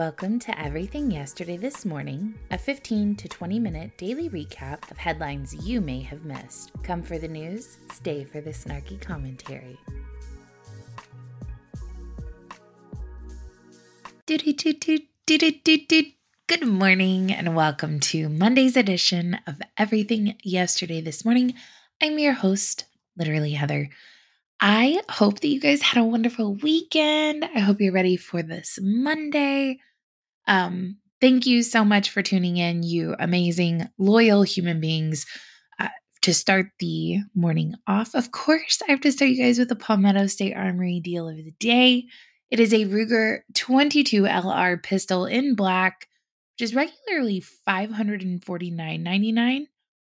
Welcome to Everything Yesterday This Morning, a 15 to 20 minute daily recap of headlines you may have missed. Come for the news, stay for the snarky commentary. Good morning and welcome to Monday's edition of Everything Yesterday This Morning. I'm your host, literally Heather. I hope that you guys had a wonderful weekend. I hope you're ready for this Monday. Um, thank you so much for tuning in, you amazing, loyal human beings. Uh, to start the morning off, of course, I have to start you guys with the Palmetto State Armory deal of the day. It is a Ruger 22 LR pistol in black, which is regularly $549.99,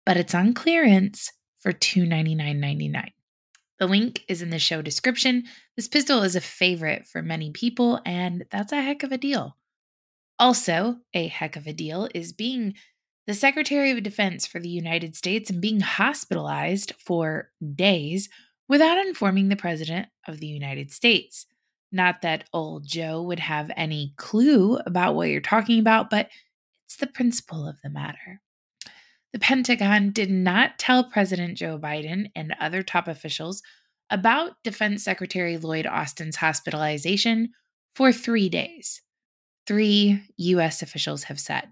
but it's on clearance for $299.99. The link is in the show description. This pistol is a favorite for many people, and that's a heck of a deal. Also, a heck of a deal is being the Secretary of Defense for the United States and being hospitalized for days without informing the President of the United States. Not that old Joe would have any clue about what you're talking about, but it's the principle of the matter. The Pentagon did not tell President Joe Biden and other top officials about Defense Secretary Lloyd Austin's hospitalization for three days three U.S. officials have said.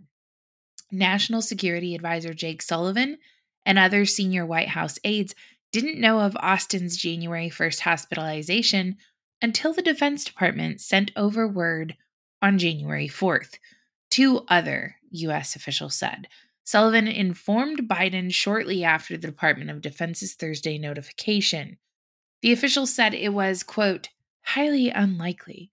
National Security Advisor Jake Sullivan and other senior White House aides didn't know of Austin's January 1st hospitalization until the Defense Department sent over word on January 4th, two other U.S. officials said. Sullivan informed Biden shortly after the Department of Defense's Thursday notification. The officials said it was, quote, highly unlikely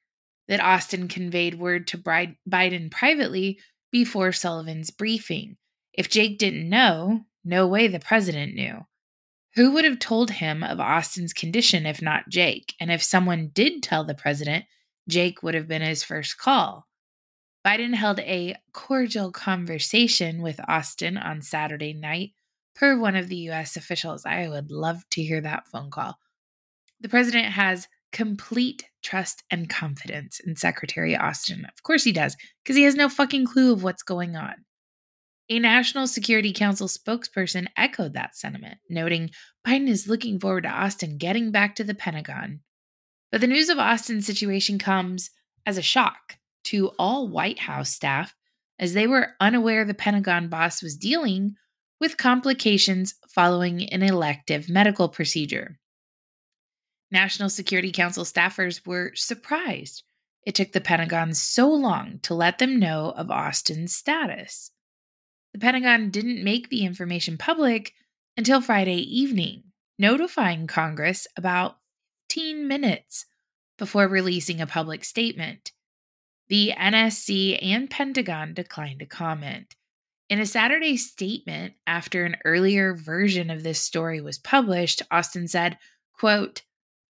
that Austin conveyed word to Biden privately before Sullivan's briefing. If Jake didn't know, no way the president knew. Who would have told him of Austin's condition if not Jake? And if someone did tell the president, Jake would have been his first call. Biden held a cordial conversation with Austin on Saturday night, per one of the U.S. officials. I would love to hear that phone call. The president has complete trust and confidence in Secretary Austin. Of course he does, because he has no fucking clue of what's going on. A National Security Council spokesperson echoed that sentiment, noting Biden is looking forward to Austin getting back to the Pentagon. But the news of Austin's situation comes as a shock to all White House staff as they were unaware the Pentagon boss was dealing with complications following an elective medical procedure. National Security Council staffers were surprised it took the Pentagon so long to let them know of Austin's status. The Pentagon didn't make the information public until Friday evening, notifying Congress about 15 minutes before releasing a public statement. The NSC and Pentagon declined to comment. In a Saturday statement after an earlier version of this story was published, Austin said, quote,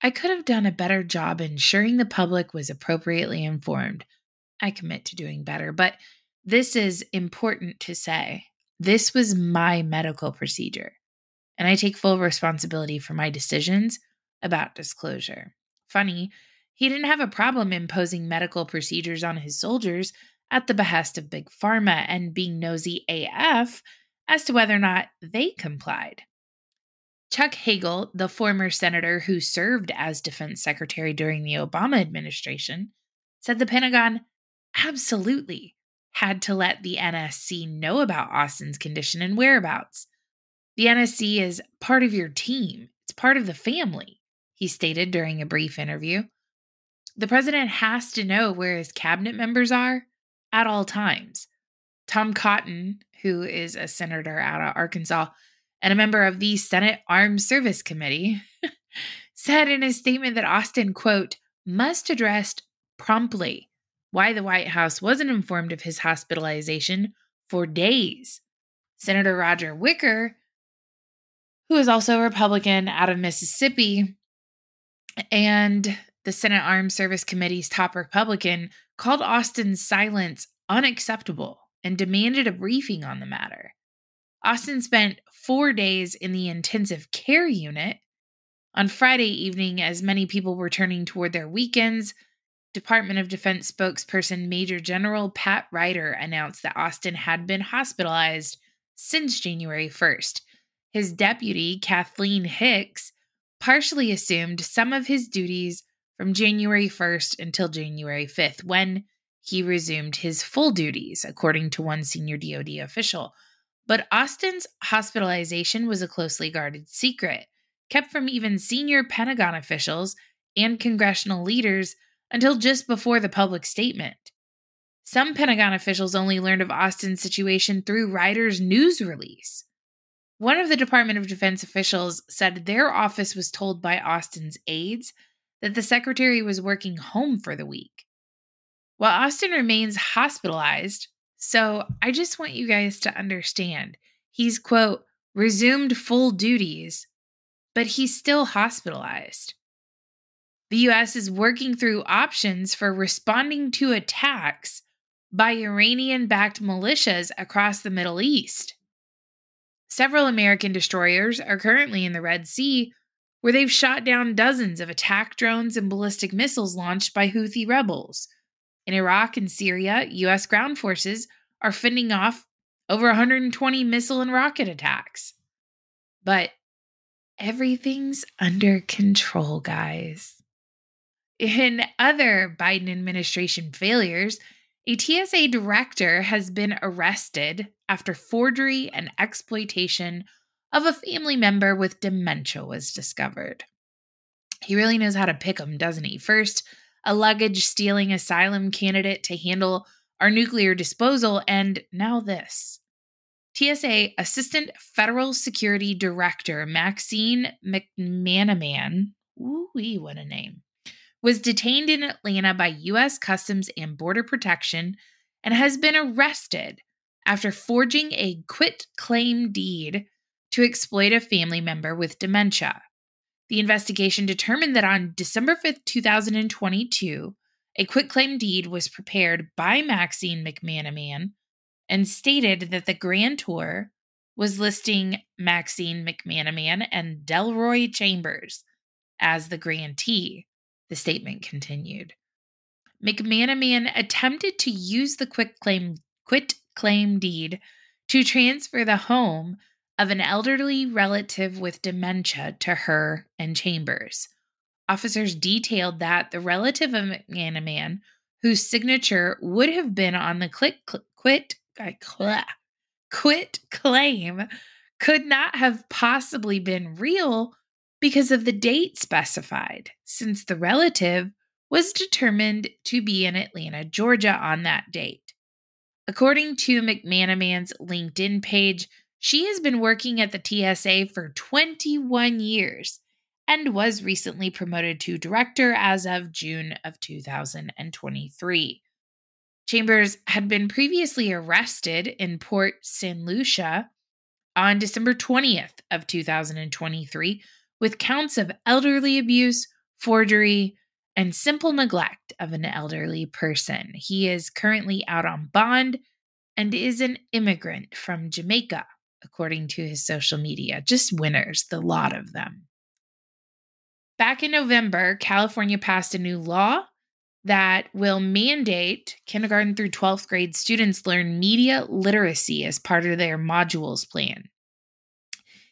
I could have done a better job ensuring the public was appropriately informed. I commit to doing better, but this is important to say. This was my medical procedure, and I take full responsibility for my decisions about disclosure. Funny, he didn't have a problem imposing medical procedures on his soldiers at the behest of Big Pharma and being nosy AF as to whether or not they complied. Chuck Hagel, the former senator who served as defense secretary during the Obama administration, said the Pentagon absolutely had to let the NSC know about Austin's condition and whereabouts. The NSC is part of your team, it's part of the family, he stated during a brief interview. The president has to know where his cabinet members are at all times. Tom Cotton, who is a senator out of Arkansas, and a member of the Senate Armed Service Committee, said in a statement that Austin, quote, must address promptly why the White House wasn't informed of his hospitalization for days. Senator Roger Wicker, who is also a Republican out of Mississippi, and the Senate Armed Service Committee's top Republican, called Austin's silence unacceptable and demanded a briefing on the matter. Austin spent four days in the intensive care unit. On Friday evening, as many people were turning toward their weekends, Department of Defense spokesperson Major General Pat Ryder announced that Austin had been hospitalized since January 1st. His deputy, Kathleen Hicks, partially assumed some of his duties from January 1st until January 5th, when he resumed his full duties, according to one senior DoD official. But Austin's hospitalization was a closely guarded secret, kept from even senior Pentagon officials and congressional leaders until just before the public statement. Some Pentagon officials only learned of Austin's situation through Ryder's news release. One of the Department of Defense officials said their office was told by Austin's aides that the secretary was working home for the week. While Austin remains hospitalized, so I just want you guys to understand he's, quote, resumed full duties, but he's still hospitalized. The U.S. is working through options for responding to attacks by Iranian backed militias across the Middle East. Several American destroyers are currently in the Red Sea, where they've shot down dozens of attack drones and ballistic missiles launched by Houthi rebels. In Iraq and Syria, U.S. ground forces are fending off over 120 missile and rocket attacks. But everything's under control, guys. In other Biden administration failures, a TSA director has been arrested after forgery and exploitation of a family member with dementia was discovered. He really knows how to pick them, doesn't he? First, a luggage stealing asylum candidate to handle our nuclear disposal, and now this. TSA Assistant Federal Security Director Maxine McManaman, ooh, what a name, was detained in Atlanta by U.S. Customs and Border Protection and has been arrested after forging a quit claim deed to exploit a family member with dementia. The investigation determined that on December 5th, 2022, a quitclaim deed was prepared by Maxine McManaman and stated that the grantor was listing Maxine McManaman and Delroy Chambers as the grantee, the statement continued. McManaman attempted to use the quitclaim quit claim deed to transfer the home of an elderly relative with dementia to her and Chambers. Officers detailed that the relative of McManaman, whose signature would have been on the quit, quit, quit claim, could not have possibly been real because of the date specified, since the relative was determined to be in Atlanta, Georgia on that date. According to McManaman's LinkedIn page, she has been working at the TSA for 21 years and was recently promoted to director as of June of 2023. Chambers had been previously arrested in Port St. Lucie on December 20th of 2023 with counts of elderly abuse, forgery, and simple neglect of an elderly person. He is currently out on bond and is an immigrant from Jamaica according to his social media. Just winners, the lot of them. Back in November, California passed a new law that will mandate kindergarten through 12th grade students learn media literacy as part of their modules plan.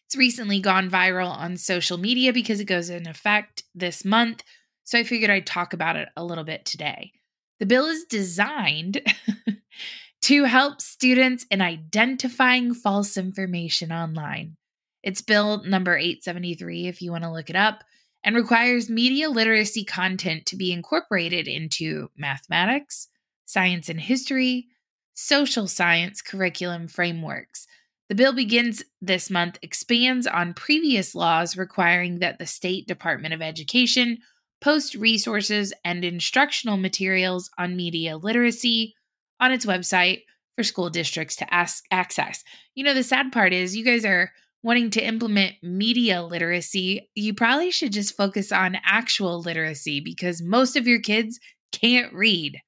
It's recently gone viral on social media because it goes in effect this month, so I figured I'd talk about it a little bit today. The bill is designed to help students in identifying false information online. It's Bill number 873 if you want to look it up, and requires media literacy content to be incorporated into mathematics, science and history, social science curriculum frameworks. The bill begins this month, expands on previous laws requiring that the State Department of Education post resources and instructional materials on media literacy, on its website for school districts to ask access. You know, the sad part is you guys are wanting to implement media literacy. You probably should just focus on actual literacy because most of your kids can't read.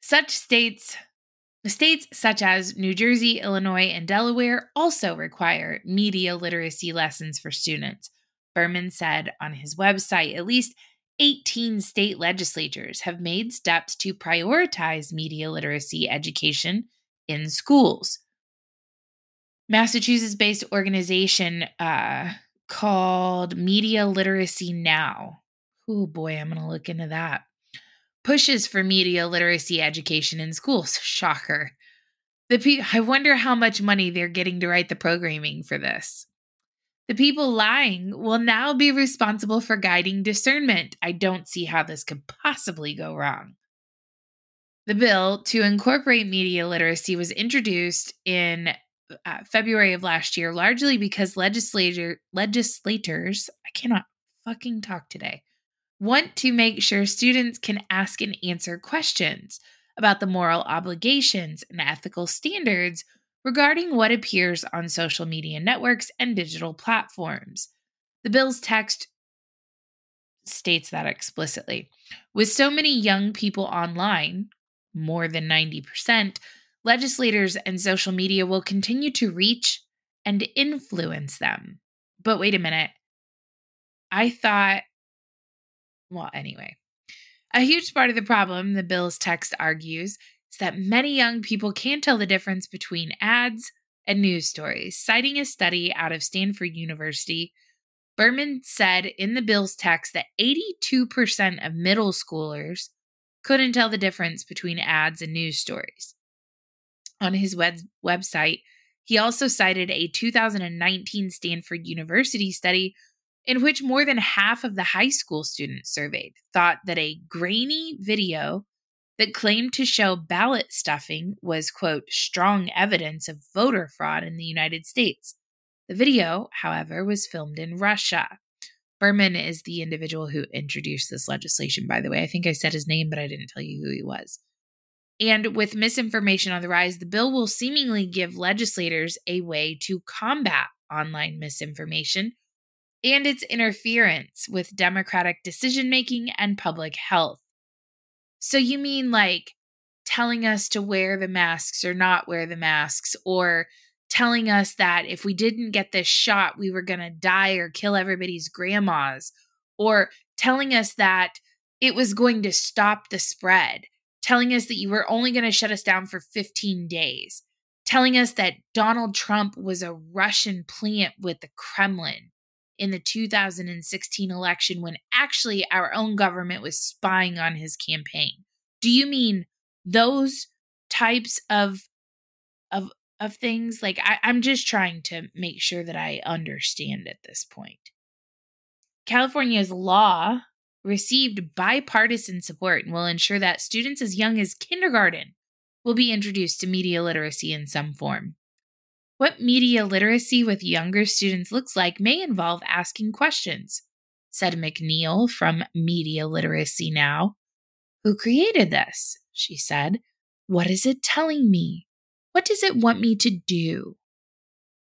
Such states States such as New Jersey, Illinois, and Delaware also require media literacy lessons for students. Berman said on his website at least 18 state legislatures have made steps to prioritize media literacy education in schools. Massachusetts based organization uh, called Media Literacy Now. Oh boy, I'm going to look into that. Pushes for media literacy education in schools. Shocker. The pe- I wonder how much money they're getting to write the programming for this. The people lying will now be responsible for guiding discernment. I don't see how this could possibly go wrong. The bill to incorporate media literacy was introduced in uh, February of last year, largely because legislator legislators, I cannot fucking talk today, want to make sure students can ask and answer questions about the moral obligations and ethical standards regarding what appears on social media networks and digital platforms. The bill's text states that explicitly. With so many young people online, more than 90%, legislators and social media will continue to reach and influence them. But wait a minute. I thought, well, anyway, a huge part of the problem, the bill's text argues, is that many young people can't tell the difference between ads and news stories. Citing a study out of Stanford University, Berman said in the bill's text that 82% of middle schoolers couldn't tell the difference between ads and news stories. On his web- website, he also cited a 2019 Stanford University study in which more than half of the high school students surveyed thought that a grainy video that claimed to show ballot stuffing was, quote, strong evidence of voter fraud in the United States. The video, however, was filmed in Russia. Berman is the individual who introduced this legislation, by the way. I think I said his name, but I didn't tell you who he was. And with misinformation on the rise, the bill will seemingly give legislators a way to combat online misinformation and its interference with democratic decision making and public health. So you mean like telling us to wear the masks or not wear the masks, or telling us that if we didn't get this shot, we were going to die or kill everybody's grandmas, or telling us that it was going to stop the spread, telling us that you were only going to shut us down for 15 days, telling us that Donald Trump was a Russian plant with the Kremlin in the 2016 election when actually our own government was spying on his campaign. Do you mean those types of of of things? Like I, I'm just trying to make sure that I understand at this point. California's law received bipartisan support and will ensure that students as young as kindergarten will be introduced to media literacy in some form. What media literacy with younger students looks like may involve asking questions, said McNeil from Media Literacy Now. Who created this? She said. What is it telling me? What does it want me to do?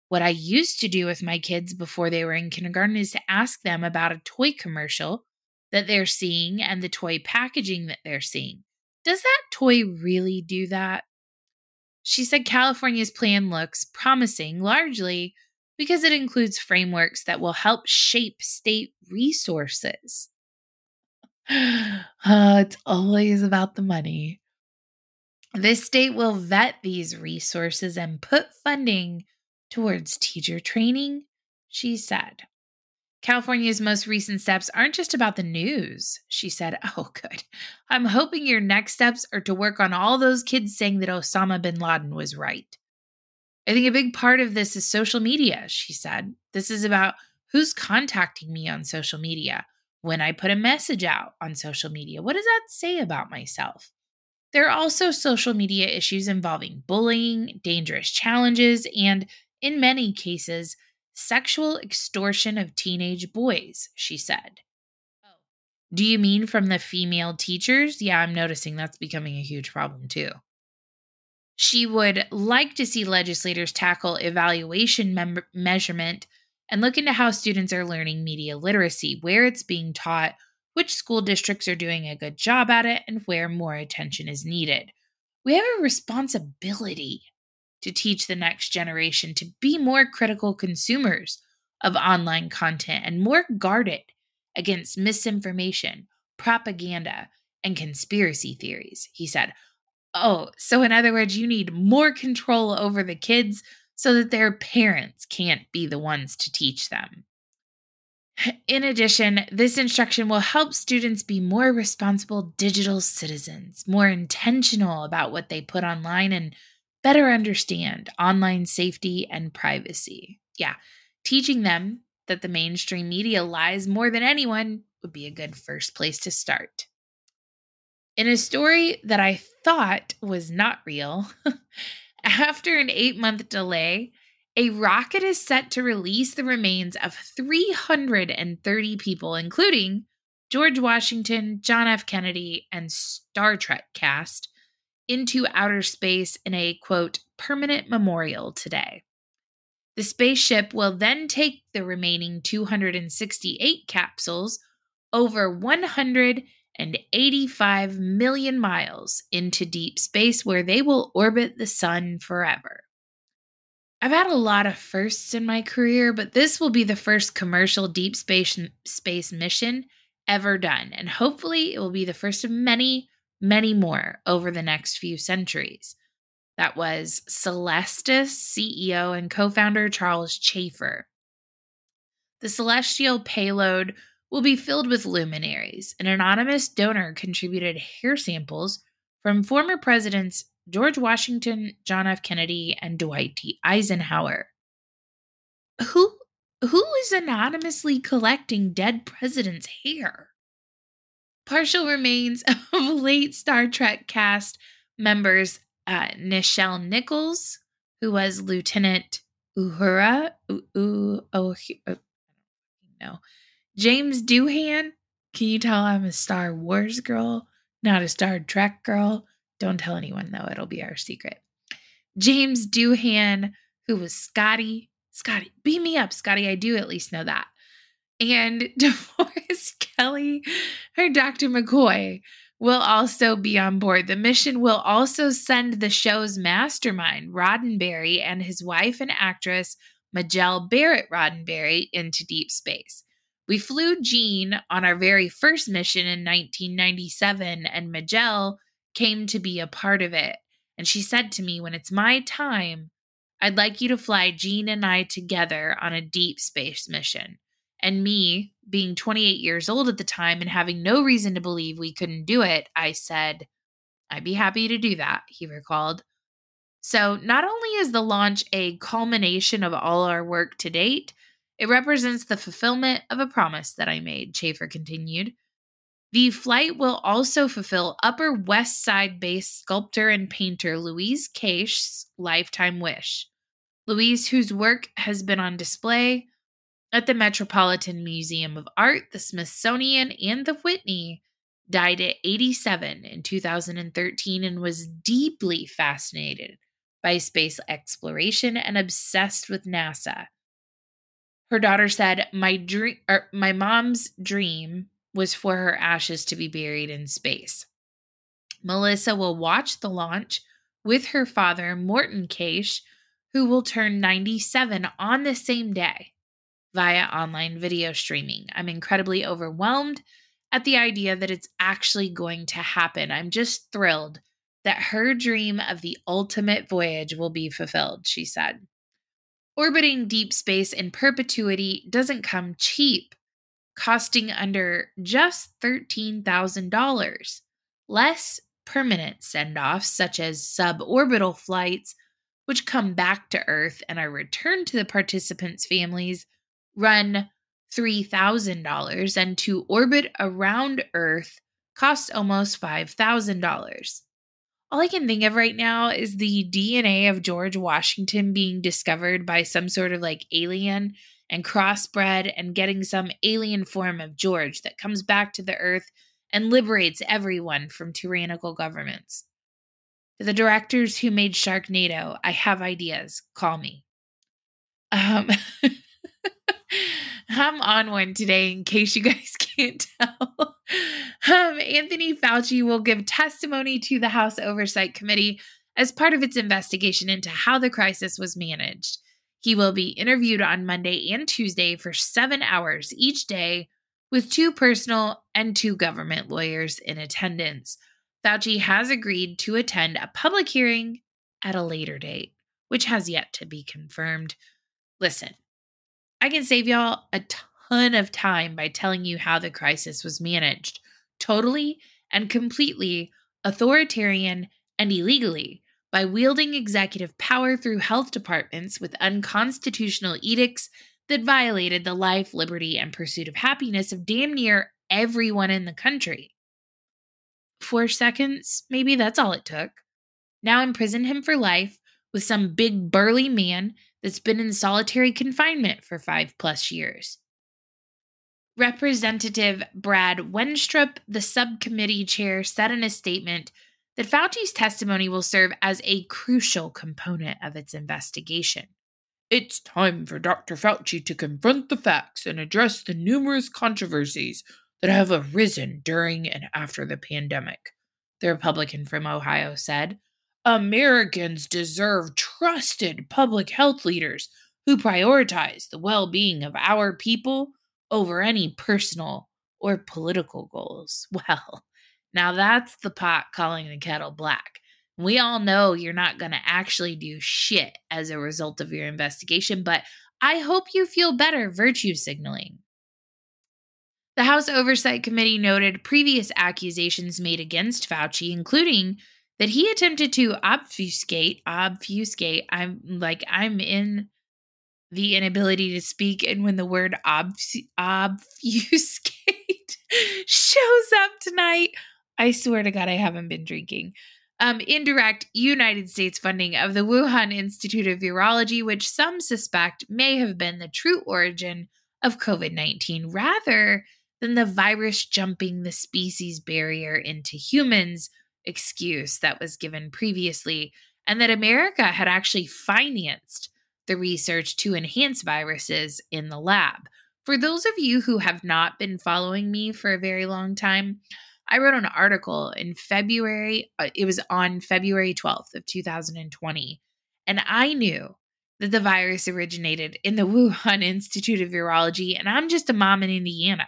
What I used to do with my kids before they were in kindergarten is to ask them about a toy commercial that they're seeing and the toy packaging that they're seeing. Does that toy really do that? She said California's plan looks promising largely because it includes frameworks that will help shape state resources. uh, it's always about the money. This state will vet these resources and put funding towards teacher training, she said. California's most recent steps aren't just about the news, she said. Oh, good. I'm hoping your next steps are to work on all those kids saying that Osama bin Laden was right. I think a big part of this is social media, she said. This is about who's contacting me on social media. When I put a message out on social media, what does that say about myself? There are also social media issues involving bullying, dangerous challenges, and in many cases, sexual extortion of teenage boys, she said. Oh. Do you mean from the female teachers? Yeah, I'm noticing that's becoming a huge problem too. She would like to see legislators tackle evaluation mem- measurement and look into how students are learning media literacy, where it's being taught, which school districts are doing a good job at it, and where more attention is needed. We have a responsibility to teach the next generation to be more critical consumers of online content and more guarded against misinformation, propaganda, and conspiracy theories. He said, Oh, so in other words, you need more control over the kids so that their parents can't be the ones to teach them. In addition, this instruction will help students be more responsible digital citizens, more intentional about what they put online, and better understand online safety and privacy. Yeah, teaching them that the mainstream media lies more than anyone would be a good first place to start. In a story that I thought was not real, after an eight month delay, a rocket is set to release the remains of 330 people, including George Washington, John F. Kennedy, and Star Trek cast, into outer space in a quote, permanent memorial today. The spaceship will then take the remaining 268 capsules over 185 million miles into deep space where they will orbit the sun forever. I've had a lot of firsts in my career, but this will be the first commercial deep space space mission ever done, and hopefully it will be the first of many, many more over the next few centuries. That was Celestis CEO and co-founder Charles Chafer. The celestial payload will be filled with luminaries. An anonymous donor contributed hair samples from former presidents George Washington, John F. Kennedy, and Dwight D. Eisenhower. Who who is anonymously collecting dead presidents' hair? Partial remains of late Star Trek cast members uh, Nichelle Nichols, who was Lieutenant Uhura, uh, oh, no, James Doohan. Can you tell I'm a Star Wars girl, not a Star Trek girl? Don't tell anyone though, it'll be our secret. James Doohan, who was Scotty. Scotty, beat me up, Scotty. I do at least know that. And DeForest Kelley, her Dr. McCoy, will also be on board. The mission will also send the show's mastermind, Roddenberry, and his wife and actress, Majel Barrett Roddenberry, into deep space. We flew Gene on our very first mission in 1997, and Majel came to be a part of it. And she said to me, When it's my time, I'd like you to fly Gene and I together on a deep space mission. And me, being 28 years old at the time and having no reason to believe we couldn't do it, I said, I'd be happy to do that, he recalled. So, not only is the launch a culmination of all our work to date, it represents the fulfillment of a promise that I made, Chafer continued. The flight will also fulfill Upper West Side based sculptor and painter Louise Kaish's lifetime wish. Louise, whose work has been on display at the Metropolitan Museum of Art, the Smithsonian, and the Whitney, died at 87 in 2013 and was deeply fascinated by space exploration and obsessed with NASA. Her daughter said, "My dream, er, my mom's dream was for her ashes to be buried in space. Melissa will watch the launch with her father, Morton Kaish, who will turn 97 on the same day via online video streaming. I'm incredibly overwhelmed at the idea that it's actually going to happen. I'm just thrilled that her dream of the ultimate voyage will be fulfilled, she said. Orbiting deep space in perpetuity doesn't come cheap costing under just $13,000. Less permanent send offs, such as suborbital flights, which come back to Earth and are returned to the participants' families, run $3,000, and to orbit around Earth costs almost $5,000. All I can think of right now is the DNA of George Washington being discovered by some sort of like alien and crossbred and getting some alien form of George that comes back to the earth and liberates everyone from tyrannical governments. To the directors who made Sharknado, I have ideas. Call me. Um, I'm on one today in case you guys can't tell. Um, Anthony Fauci will give testimony to the House Oversight Committee as part of its investigation into how the crisis was managed. He will be interviewed on Monday and Tuesday for seven hours each day with two personal and two government lawyers in attendance. Fauci has agreed to attend a public hearing at a later date, which has yet to be confirmed. Listen, I can save y'all a ton of time by telling you how the crisis was managed totally and completely authoritarian and illegally by wielding executive power through health departments with unconstitutional edicts that violated the life, liberty, and pursuit of happiness of damn near everyone in the country. Four seconds, maybe that's all it took. Now imprison him for life with some big burly man that's been in solitary confinement for five plus years. Representative Brad Wenstrup, the subcommittee chair, said in a statement that Fauci's testimony will serve as a crucial component of its investigation. It's time for Dr. Fauci to confront the facts and address the numerous controversies that have arisen during and after the pandemic, the Republican from Ohio said. Americans deserve trusted public health leaders who prioritize the well being of our people over any personal or political goals. Well, now that's the pot calling the kettle black. We all know you're not going to actually do shit as a result of your investigation, but I hope you feel better virtue signaling. The House Oversight Committee noted previous accusations made against Fauci, including that he attempted to obfuscate, obfuscate. I'm like, I'm in the inability to speak. And when the word obfuscate shows up tonight, I swear to God, I haven't been drinking um, indirect United States funding of the Wuhan Institute of Virology, which some suspect may have been the true origin of COVID 19 rather than the virus jumping the species barrier into humans excuse that was given previously, and that America had actually financed the research to enhance viruses in the lab. For those of you who have not been following me for a very long time, I wrote an article in February, uh, it was on February 12th of 2020, and I knew that the virus originated in the Wuhan Institute of Virology, and I'm just a mom in Indiana.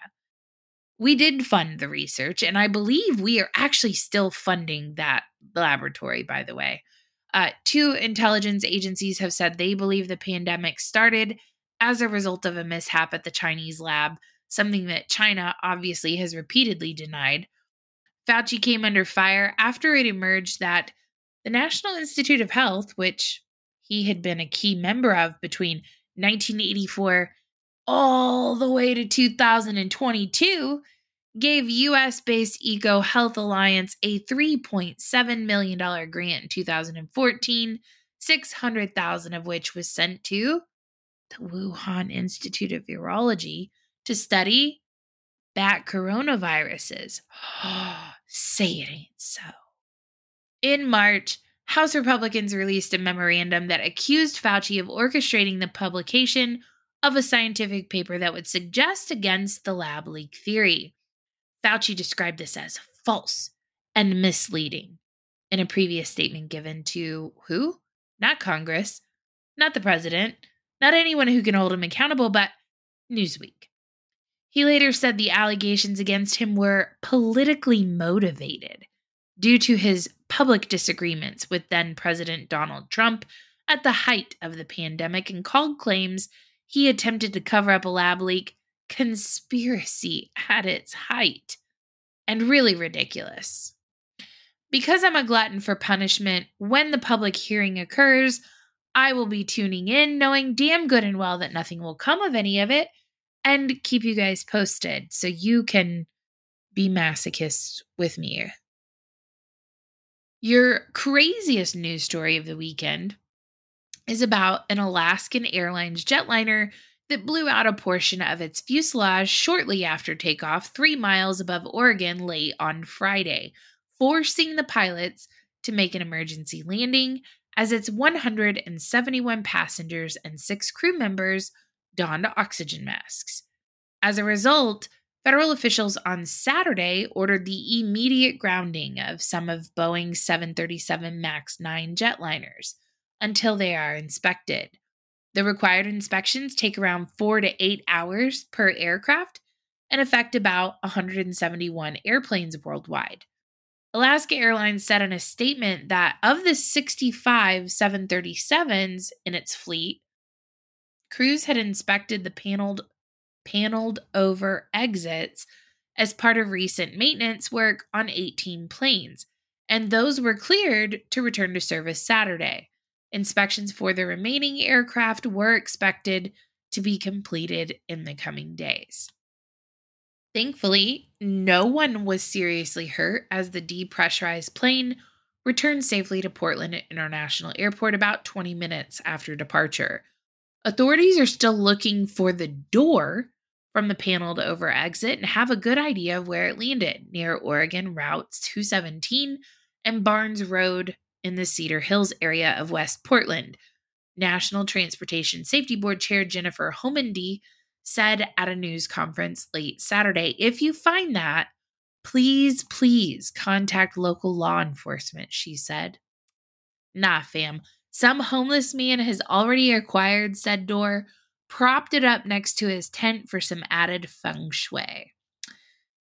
We did fund the research, and I believe we are actually still funding that laboratory, by the way. Uh, two intelligence agencies have said they believe the pandemic started as a result of a mishap at the Chinese lab, something that China obviously has repeatedly denied. Fauci came under fire after it emerged that the National Institute of Health, which he had been a key member of between 1984 all the way to 2022, gave US based Eco Health Alliance a $3.7 million grant in 2014, 600,000 of which was sent to the Wuhan Institute of Virology to study bat coronaviruses. Say it ain't so. In March, House Republicans released a memorandum that accused Fauci of orchestrating the publication of a scientific paper that would suggest against the lab leak theory. Fauci described this as false and misleading in a previous statement given to who? Not Congress, not the president, not anyone who can hold him accountable, but Newsweek. He later said the allegations against him were politically motivated due to his public disagreements with then President Donald Trump at the height of the pandemic and called claims he attempted to cover up a lab leak conspiracy at its height and really ridiculous. Because I'm a glutton for punishment, when the public hearing occurs, I will be tuning in, knowing damn good and well that nothing will come of any of it and keep you guys posted so you can be masochists with me. Your craziest news story of the weekend is about an Alaskan Airlines jetliner that blew out a portion of its fuselage shortly after takeoff, three miles above Oregon late on Friday, forcing the pilots to make an emergency landing as its 171 passengers and six crew members donned oxygen masks. As a result, federal officials on Saturday ordered the immediate grounding of some of Boeing's 737 MAX 9 jetliners until they are inspected. The required inspections take around four to eight hours per aircraft, and affect about 171 airplanes worldwide. Alaska Airlines said in a statement that of the 65 737s in its fleet, crews had inspected the paneled paneled over exits as part of recent maintenance work on 18 planes, and those were cleared to return to service Saturday. Inspections for the remaining aircraft were expected to be completed in the coming days. Thankfully, no one was seriously hurt as the depressurized plane returned safely to Portland International Airport about 20 minutes after departure. Authorities are still looking for the door from the paneled over exit and have a good idea of where it landed near Oregon Route 217 and Barnes Road in the Cedar Hills area of West Portland. National Transportation Safety Board Chair Jennifer Homendy said at a news conference late Saturday if you find that, please, please contact local law enforcement, she said. Nah, fam. Some homeless man has already acquired said door, propped it up next to his tent for some added feng shui.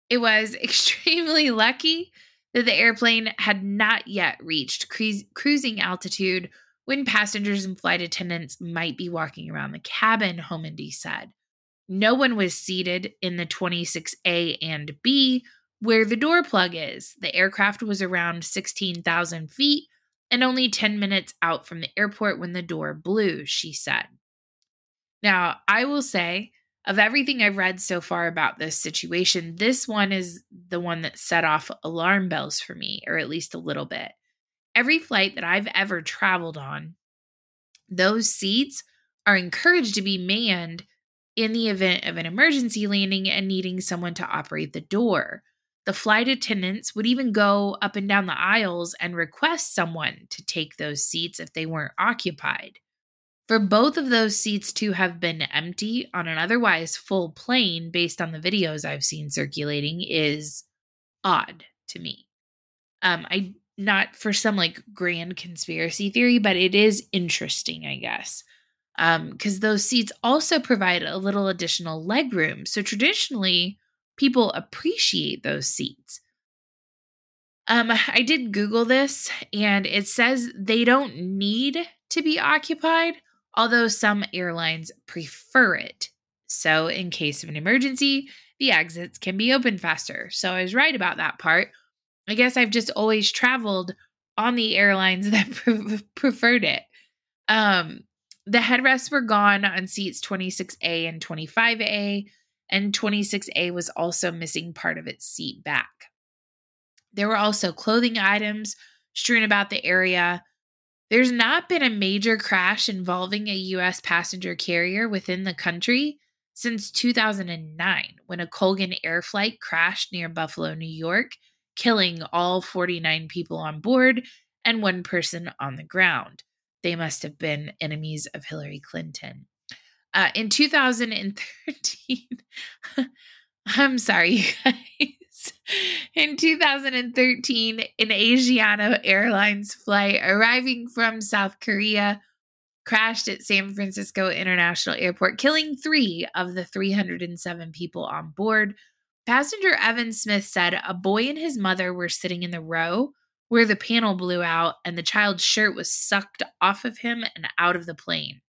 It was extremely lucky that the airplane had not yet reached cru- cruising altitude when passengers and flight attendants might be walking around the cabin, Homendy said. No one was seated in the 26A and B where the door plug is. The aircraft was around 16,000 feet and only 10 minutes out from the airport when the door blew, she said. Now, I will say, of everything I've read so far about this situation, this one is the one that set off alarm bells for me, or at least a little bit. Every flight that I've ever traveled on, those seats are encouraged to be manned in the event of an emergency landing and needing someone to operate the door. The flight attendants would even go up and down the aisles and request someone to take those seats if they weren't occupied. For both of those seats to have been empty on an otherwise full plane, based on the videos I've seen circulating, is odd to me. Um, I not for some like grand conspiracy theory, but it is interesting, I guess because um, those seats also provide a little additional leg room. So traditionally, people appreciate those seats. Um, I did Google this, and it says they don't need to be occupied, although some airlines prefer it. So, in case of an emergency, the exits can be opened faster. So, I was right about that part. I guess I've just always traveled on the airlines that pre- preferred it. Um, the headrests were gone on seats 26A and 25A, and 26A was also missing part of its seat back. There were also clothing items strewn about the area. There's not been a major crash involving a U.S. passenger carrier within the country since 2009, when a Colgan Air flight crashed near Buffalo, New York, killing all 49 people on board and one person on the ground. They must have been enemies of Hillary Clinton. Uh, in 2013, I'm sorry, guys. In 2013, an Asiana Airlines flight arriving from South Korea crashed at San Francisco International Airport, killing three of the 307 people on board. Passenger Evan Smith said a boy and his mother were sitting in the row where the panel blew out and the child's shirt was sucked off of him and out of the plane.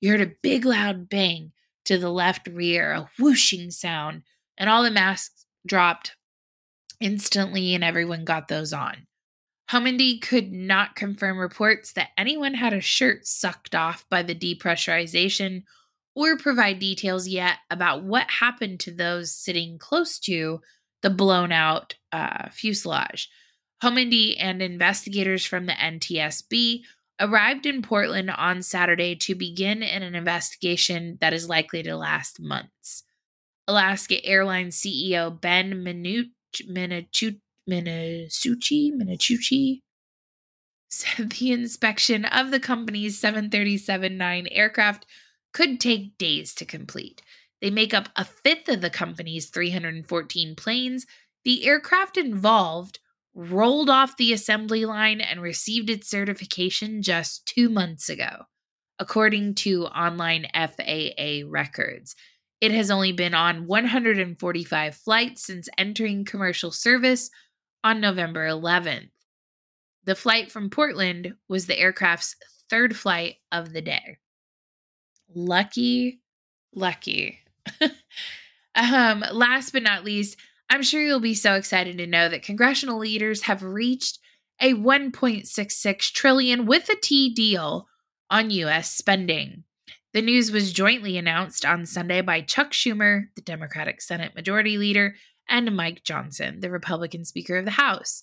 You heard a big loud bang to the left rear, a whooshing sound, and all the masks dropped instantly and everyone got those on. Homendy could not confirm reports that anyone had a shirt sucked off by the depressurization or provide details yet about what happened to those sitting close to the blown out uh, fuselage. Homendy and investigators from the NTSB arrived in Portland on Saturday to begin an investigation that is likely to last months. Alaska Airlines CEO Ben Minuch, Minuch, Minasucci, Minucci said the inspection of the company's 737-9 aircraft could take days to complete. They make up a fifth of the company's 314 planes. The aircraft involved rolled off the assembly line and received its certification just two months ago, according to online FAA records. It has only been on 145 flights since entering commercial service on November 11th. The flight from Portland was the aircraft's third flight of the day. Lucky, lucky. um, last but not least, I'm sure you'll be so excited to know that congressional leaders have reached a 1.66 trillion with a T deal on US spending. The news was jointly announced on Sunday by Chuck Schumer, the Democratic Senate Majority Leader, and Mike Johnson, the Republican Speaker of the House.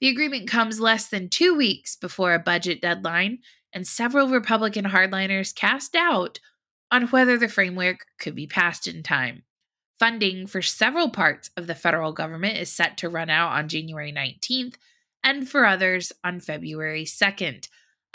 The agreement comes less than two weeks before a budget deadline, and several Republican hardliners cast doubt on whether the framework could be passed in time. Funding for several parts of the federal government is set to run out on January 19th, and for others on February 2nd.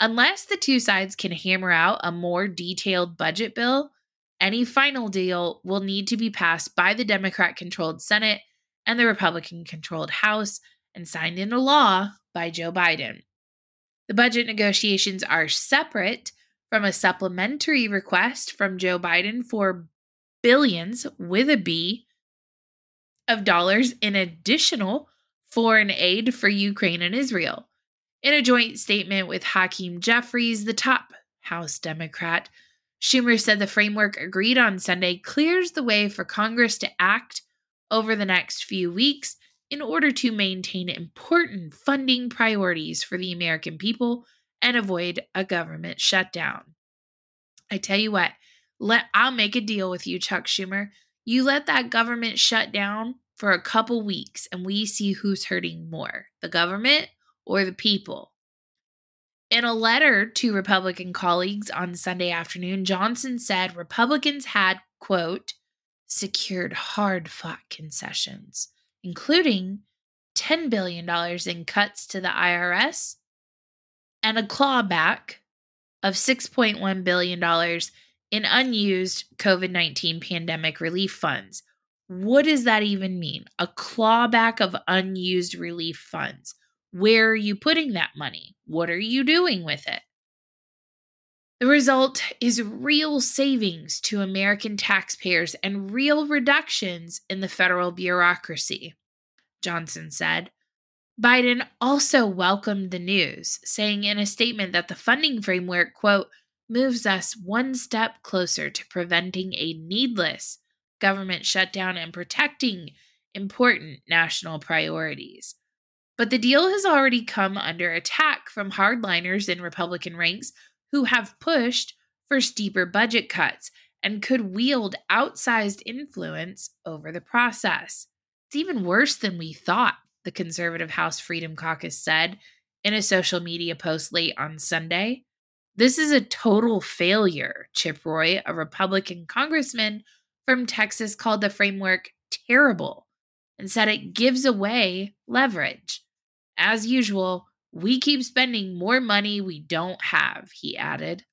Unless the two sides can hammer out a more detailed budget bill, any final deal will need to be passed by the Democrat controlled Senate and the Republican controlled House and signed into law by Joe Biden. The budget negotiations are separate from a supplementary request from Joe Biden for billions with a B of dollars in additional foreign aid for Ukraine and Israel. In a joint statement with Hakeem Jeffries, the top House Democrat, Schumer said the framework agreed on Sunday clears the way for Congress to act over the next few weeks in order to maintain important funding priorities for the American people and avoid a government shutdown. I tell you what, let I'll make a deal with you, Chuck Schumer. You let that government shut down for a couple weeks and we see who's hurting more the government or the people. In a letter to Republican colleagues on Sunday afternoon, Johnson said Republicans had, quote, secured hard fought concessions, including $10 billion in cuts to the IRS and a clawback of $6.1 billion in unused COVID 19 pandemic relief funds, what does that even mean? A clawback of unused relief funds. Where are you putting that money? What are you doing with it? The result is real savings to American taxpayers and real reductions in the federal bureaucracy, Johnson said. Biden also welcomed the news, saying in a statement that the funding framework, quote, moves us one step closer to preventing a needless government shutdown and protecting important national priorities. But the deal has already come under attack from hardliners in Republican ranks who have pushed for steeper budget cuts and could wield outsized influence over the process. It's even worse than we thought, the conservative House Freedom Caucus said in a social media post late on Sunday. This is a total failure, Chip Roy, a Republican congressman from Texas called the framework terrible and said it gives away leverage. As usual, we keep spending more money we don't have, he added.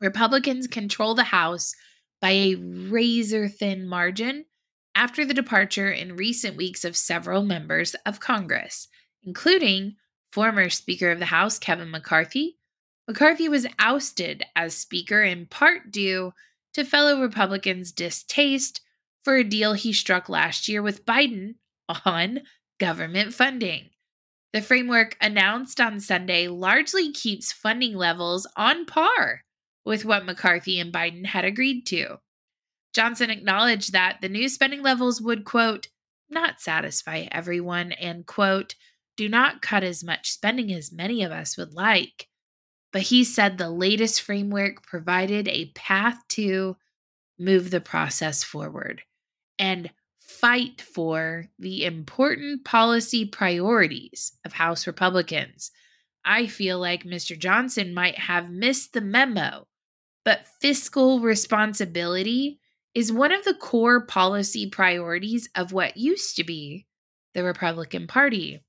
Republicans control the House by a razor thin margin after the departure in recent weeks of several members of Congress, including former Speaker of the House Kevin McCarthy. McCarthy was ousted as Speaker in part due to fellow Republicans' distaste for a deal he struck last year with Biden on government funding. The framework announced on Sunday largely keeps funding levels on par with what McCarthy and Biden had agreed to. Johnson acknowledged that the new spending levels would, quote, not satisfy everyone, and, quote, do not cut as much spending as many of us would like. But he said the latest framework provided a path to move the process forward and fight for the important policy priorities of House Republicans. I feel like Mr. Johnson might have missed the memo, but fiscal responsibility is one of the core policy priorities of what used to be the Republican Party.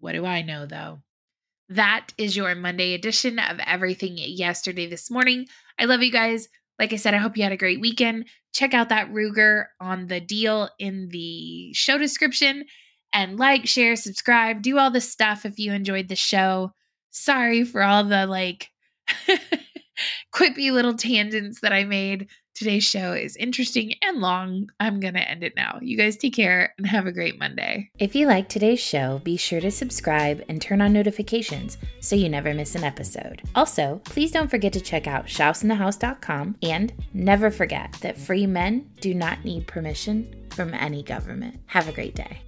What do I know, though? That is your Monday edition of Everything Yesterday This Morning. I love you guys. Like I said, I hope you had a great weekend. Check out that Ruger on the deal in the show description and like, share, subscribe, do all the stuff if you enjoyed the show. Sorry for all the like quippy little tangents that I made Today's show is interesting and long. I'm going to end it now. You guys take care and have a great Monday. If you like today's show, be sure to subscribe and turn on notifications so you never miss an episode. Also, please don't forget to check out shouseinthehouse.com and never forget that free men do not need permission from any government. Have a great day.